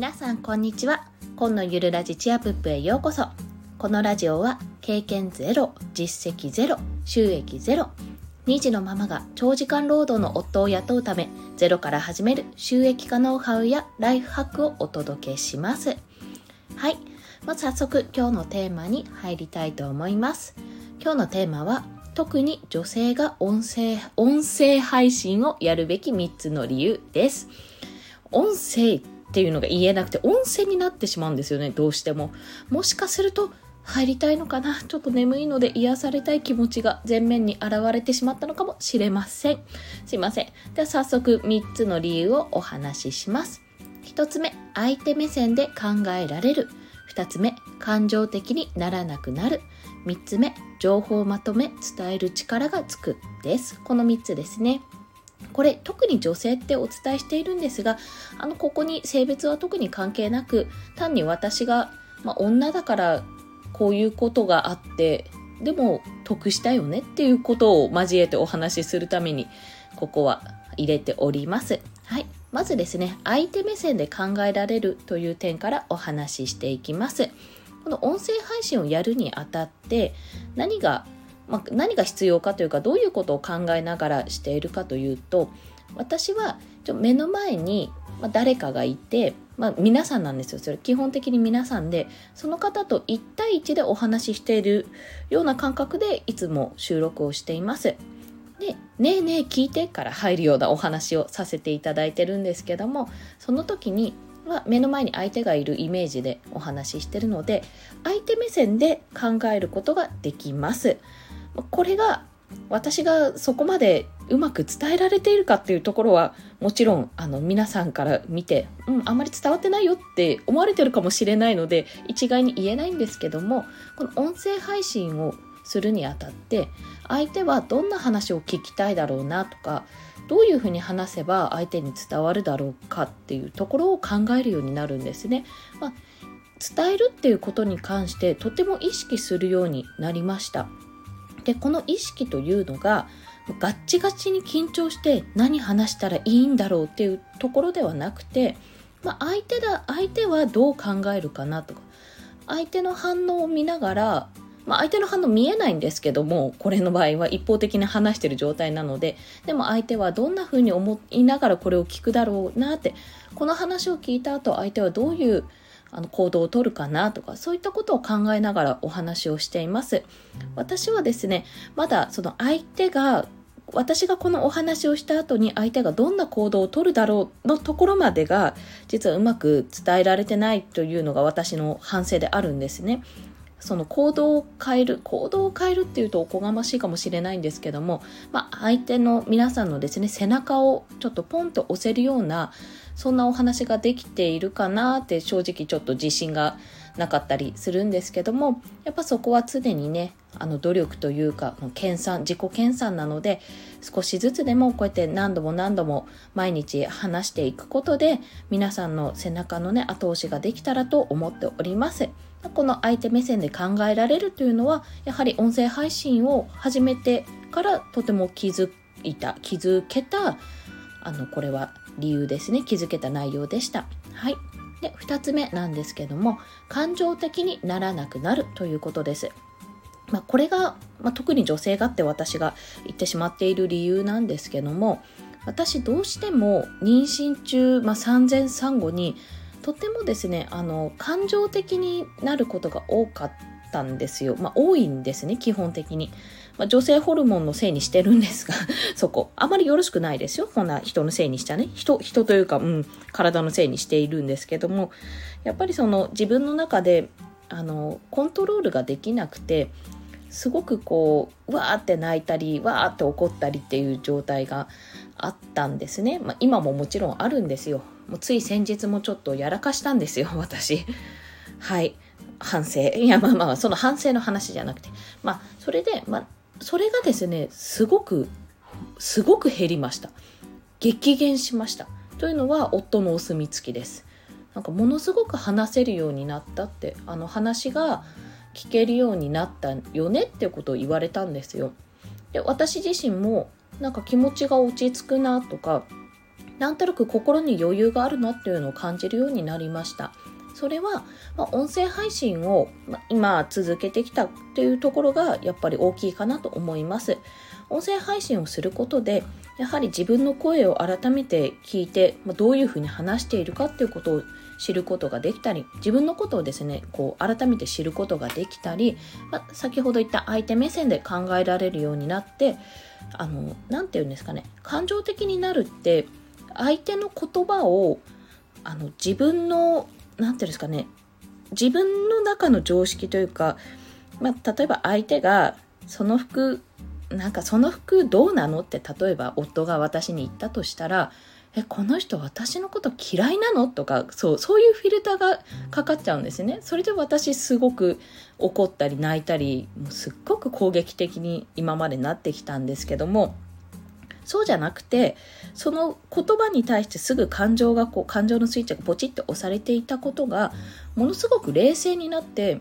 皆さんこんにちは。今のゆるラジチアプップへようこそ。このラジオは経験ゼロ実績ゼロ収益ゼロ2児のママが長時間労働の夫を雇うためゼロから始める収益化ノウハウやライフハックをお届けします。はい。まず早速今日のテーマに入りたいと思います。今日のテーマは特に女性が音声音声配信をやるべき3つの理由です。音声っていうのが言えなくて音声になってしまうんですよねどうしても。もしかすると入りたいのかなちょっと眠いので癒されたい気持ちが前面に現れてしまったのかもしれません。すいません。では早速3つの理由をお話しします。1つ目相手目線で考えられる。2つ目感情的にならなくなる。3つ目情報をまとめ伝える力がつく。です。この3つですね。これ特に女性ってお伝えしているんですがあのここに性別は特に関係なく単に私が、まあ、女だからこういうことがあってでも得したよねっていうことを交えてお話しするためにここは入れております。はい。まずですね、相手目線で考えられるという点からお話ししていきます。この音声配信をやるにあたって何がまあ、何が必要かというかどういうことを考えながらしているかというと私は目の前に誰かがいて、まあ、皆さんなんですよそれ基本的に皆さんでその方と1対1でお話ししているような感覚でいつも収録をしています。で「ねえねえ聞いて」から入るようなお話をさせていただいてるんですけどもその時には目の前に相手がいるイメージでお話ししてるので相手目線で考えることができます。これが私がそこまでうまく伝えられているかっていうところはもちろんあの皆さんから見て、うん、あんまり伝わってないよって思われてるかもしれないので一概に言えないんですけどもこの音声配信をするにあたって相手はどんな話を聞きたいだろうなとかどういうふうに話せば相手に伝わるだろうかっていうところを考えるようになるんですね。まあ、伝えるっていうことに関してとても意識するようになりました。でこの意識というのがガッチガチに緊張して何話したらいいんだろうっていうところではなくて、まあ、相手だ相手はどう考えるかなとか相手の反応を見ながら、まあ、相手の反応見えないんですけどもこれの場合は一方的に話してる状態なのででも相手はどんな風に思いながらこれを聞くだろうなってこの話を聞いた後相手はどういうあの行動をとるかなとかそういったことを考えながらお話をしています私はですねまだその相手が私がこのお話をした後に相手がどんな行動をとるだろうのところまでが実はうまく伝えられてないというのが私の反省であるんですね。その行動を変える行動を変えるっていうとおこがましいかもしれないんですけども、まあ、相手の皆さんのですね背中をちょっとポンと押せるようなそんなお話ができているかなって正直ちょっと自信がなかったりするんですけどもやっぱそこは常にねあの努力というか研鑽自己研鑽なので少しずつでもこうやって何度も何度も毎日話していくことで皆さんの背中のね後押しができたらと思っております。この相手目線で考えられるというのはやはり音声配信を始めてからとても気づいた気づけたあのこれは理由ですね。気づけた内容でした。はい。で2つ目なんですけども感情的にならなくなるということです。まあ、これが、まあ、特に女性がって私が言ってしまっている理由なんですけども私どうしても妊娠中、まあ、産前産後にとてもですねあの感情的になることが多かったんですよ、まあ、多いんですね基本的に。まあ、女性ホルモンのせいにしてるんですが そこ。あまりよろしくないですよ。こんな人のせいにしちゃね。人、人というか、うん、体のせいにしているんですけども、やっぱりその自分の中で、あの、コントロールができなくて、すごくこう、わーって泣いたり、わーって怒ったりっていう状態があったんですね。まあ、今ももちろんあるんですよ。もうつい先日もちょっとやらかしたんですよ、私。はい。反省。いや、まあまあ、その反省の話じゃなくて。まあ、それで、まあ、それがですねすごくすごく減りました。激減しました。というのは夫のお墨付きです。なんかものすごく話せるようになったってあの話が聞けるようになったよねってことを言われたんですよ。で私自身もなんか気持ちが落ち着くなとかなんとなく心に余裕があるなっていうのを感じるようになりました。それは、ま、音声配信を、ま今続けてきたっていうところがやっぱり大きいかなと思います。音声配信をすることでやはり自分の声を改めて聞いて、ま、どういうふうに話しているかっていうことを知ることができたり自分のことをですねこう改めて知ることができたり、まあ、先ほど言った相手目線で考えられるようになってあの何て言うんですかね感情的になるって相手の言葉をあの自分の何て言うんですかね。自分の中の常識というか、まあ、例えば相手がその服なんかその服どうなのって例えば夫が私に言ったとしたらえこの人私のこと嫌いなのとかそうそういうフィルターがかかっちゃうんですね。それで私すごく怒ったり泣いたりもうすっごく攻撃的に今までなってきたんですけどもそうじゃなくてその言葉に対してすぐ感情がこう感情のスイッチがポチッと押されていたことがものすごく冷静になって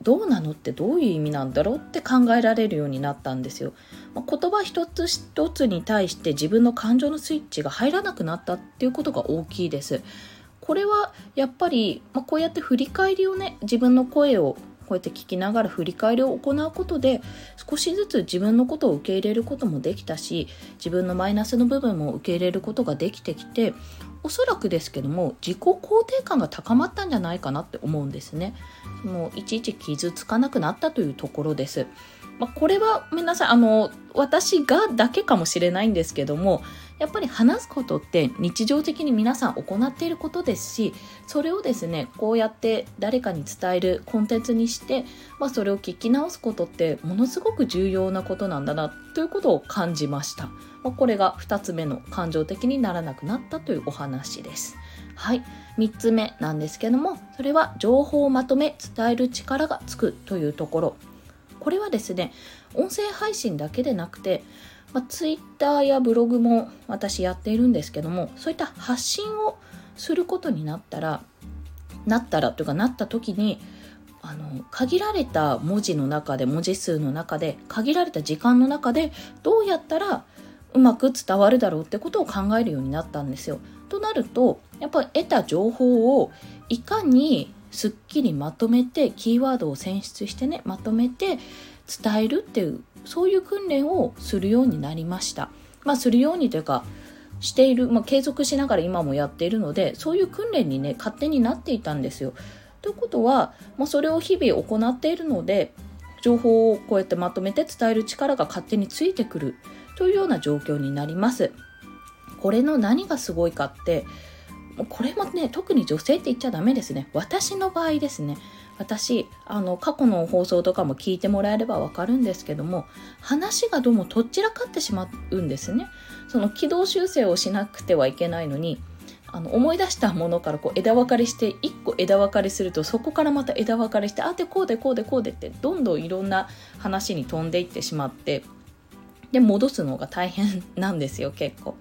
どうなのってどういう意味なんだろうって考えられるようになったんですよ。まあ、言葉一つ一つに対して自分の感情のスイッチが入らなくなったっていうことが大きいです。これはやっぱり、まあ、こうやって振り返りをね自分の声をこうやって聞きながら振り返りを行うことで少しずつ自分のことを受け入れることもできたし自分のマイナスの部分も受け入れることができてきておそらくですけども自己肯定感が高まったんじゃないかなって思うんですね。もういちいち傷つかなくなったというところです。まあ、これはごめんあの私がだけかもしれないんですけどもやっぱり話すことって日常的に皆さん行っていることですしそれをですねこうやって誰かに伝えるコンテンツにして、まあ、それを聞き直すことってものすごく重要なことなんだなということを感じました、まあ、これが2つ目の感情的にならなくなったというお話です。はい。3つ目なんですけどもそれは情報をまとめ伝える力がつくというところ。これはですね音声配信だけでなくてまあ、ツイッターやブログも私やっているんですけどもそういった発信をすることになったらなったらというかなった時にあの限られた文字の中で文字数の中で限られた時間の中でどうやったらうまく伝わるだろうってことを考えるようになったんですよ。となるとやっぱり得た情報をいかにすっきりまとめてキーワードを選出してねまとめて伝えるっていうそういう訓練をするようになりました。まあ、するようにというかしている、まあ、継続しながら今もやっているのでそういう訓練にね勝手になっていたんですよ。ということは、まあ、それを日々行っているので情報をこうやってまとめて伝える力が勝手についてくるというような状況になります。これの何がすごいかってこれもね特に女性って言っちゃダメですね。私の場合ですね。私あの過去の放送とかも聞いてもらえればわかるんですけども話がどうもとっちらかってしまうんですね。その軌道修正をしなくてはいけないのにあの思い出したものからこう枝分かれして1個枝分かれするとそこからまた枝分かれしてあでこうでこうでこうでってどんどんいろんな話に飛んでいってしまってで戻すのが大変なんですよ結構。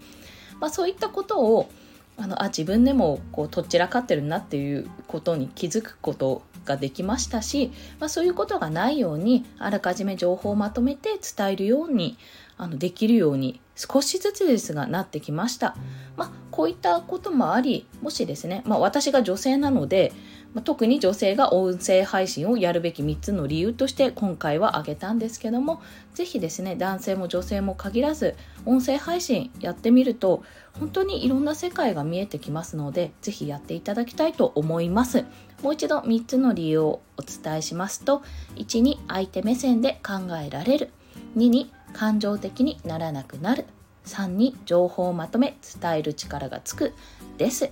まあ、そういったことをあのあ自分でもこうとっちらかってるなっていうことに気づくことができましたし、まあ、そういうことがないようにあらかじめ情報をまとめて伝えるようにあのできるように少しずつですがなってきました。まあ、こういったこともありもしですね、まあ、私が女性なのでま特に女性が音声配信をやるべき3つの理由として今回は挙げたんですけども是非ですね男性も女性も限らず音声配信やってみると本当にいろんな世界が見えてきますので是非やっていただきたいと思います。もう一度3つの理由をお伝えしますと1に相手目線で考えられる。2に感情的にならなくなる。3に情報をまとめ伝える力がつく。です。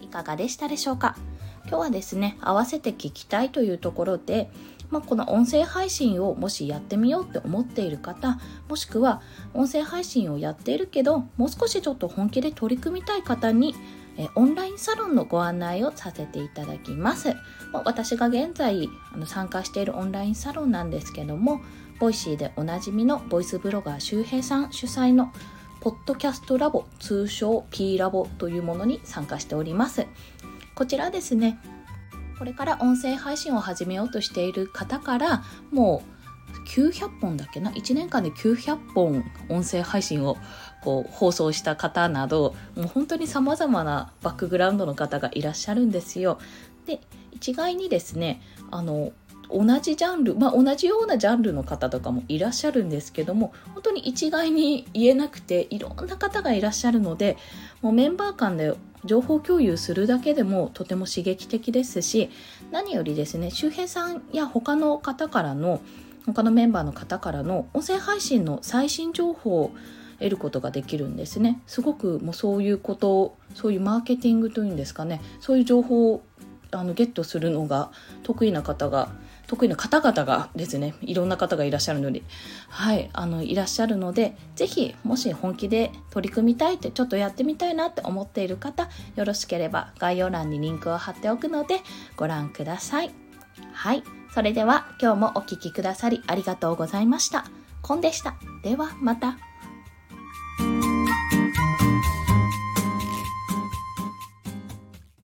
いかがでしたでしょうか？今日はですね合わせて聞きたいというところで、まあ、この音声配信をもしやってみようって思っている方もしくは音声配信をやっているけどもう少しちょっと本気で取り組みたい方にえオンラインサロンのご案内をさせていただきます。まあ私が現在あの参加しているオンラインサロンなんですけども、ボイシーでおなじみのボイスブロガー周平さん主催のポッドキャストラボ通称 P ラボというものに参加しております。こちらですねこれから音声配信を始めようとしている方からもう900本だっけな？1年間で900本音声配信をこう放送した方などもう本当にさまざまなバックグラウンドの方がいらっしゃるんですよ。で一概にですねあの同じジャンル、まあ、同じようなジャンルの方とかもいらっしゃるんですけども本当に一概に言えなくていろんな方がいらっしゃるのでもうメンバー間で情報共有するだけでもとても刺激的ですし何よりですね周平さんや他の方からの他のメンバーの方からの音声配信の最新情報を得ることができるんですね。すごくもうそういうことそういうマーケティングというんですかねそういう情報をあのゲットするのが得意な方が得意な方々がですねいろんな方がいらっしゃるのではいあのいらっしゃるので是非もし本気で取り組みたいってちょっとやってみたいなって思っている方よろしければ概要欄にリンクを貼っておくのでご覧ください。はいそれでは今日もお聴きくださりありがとうございました。コンでした。ではまた。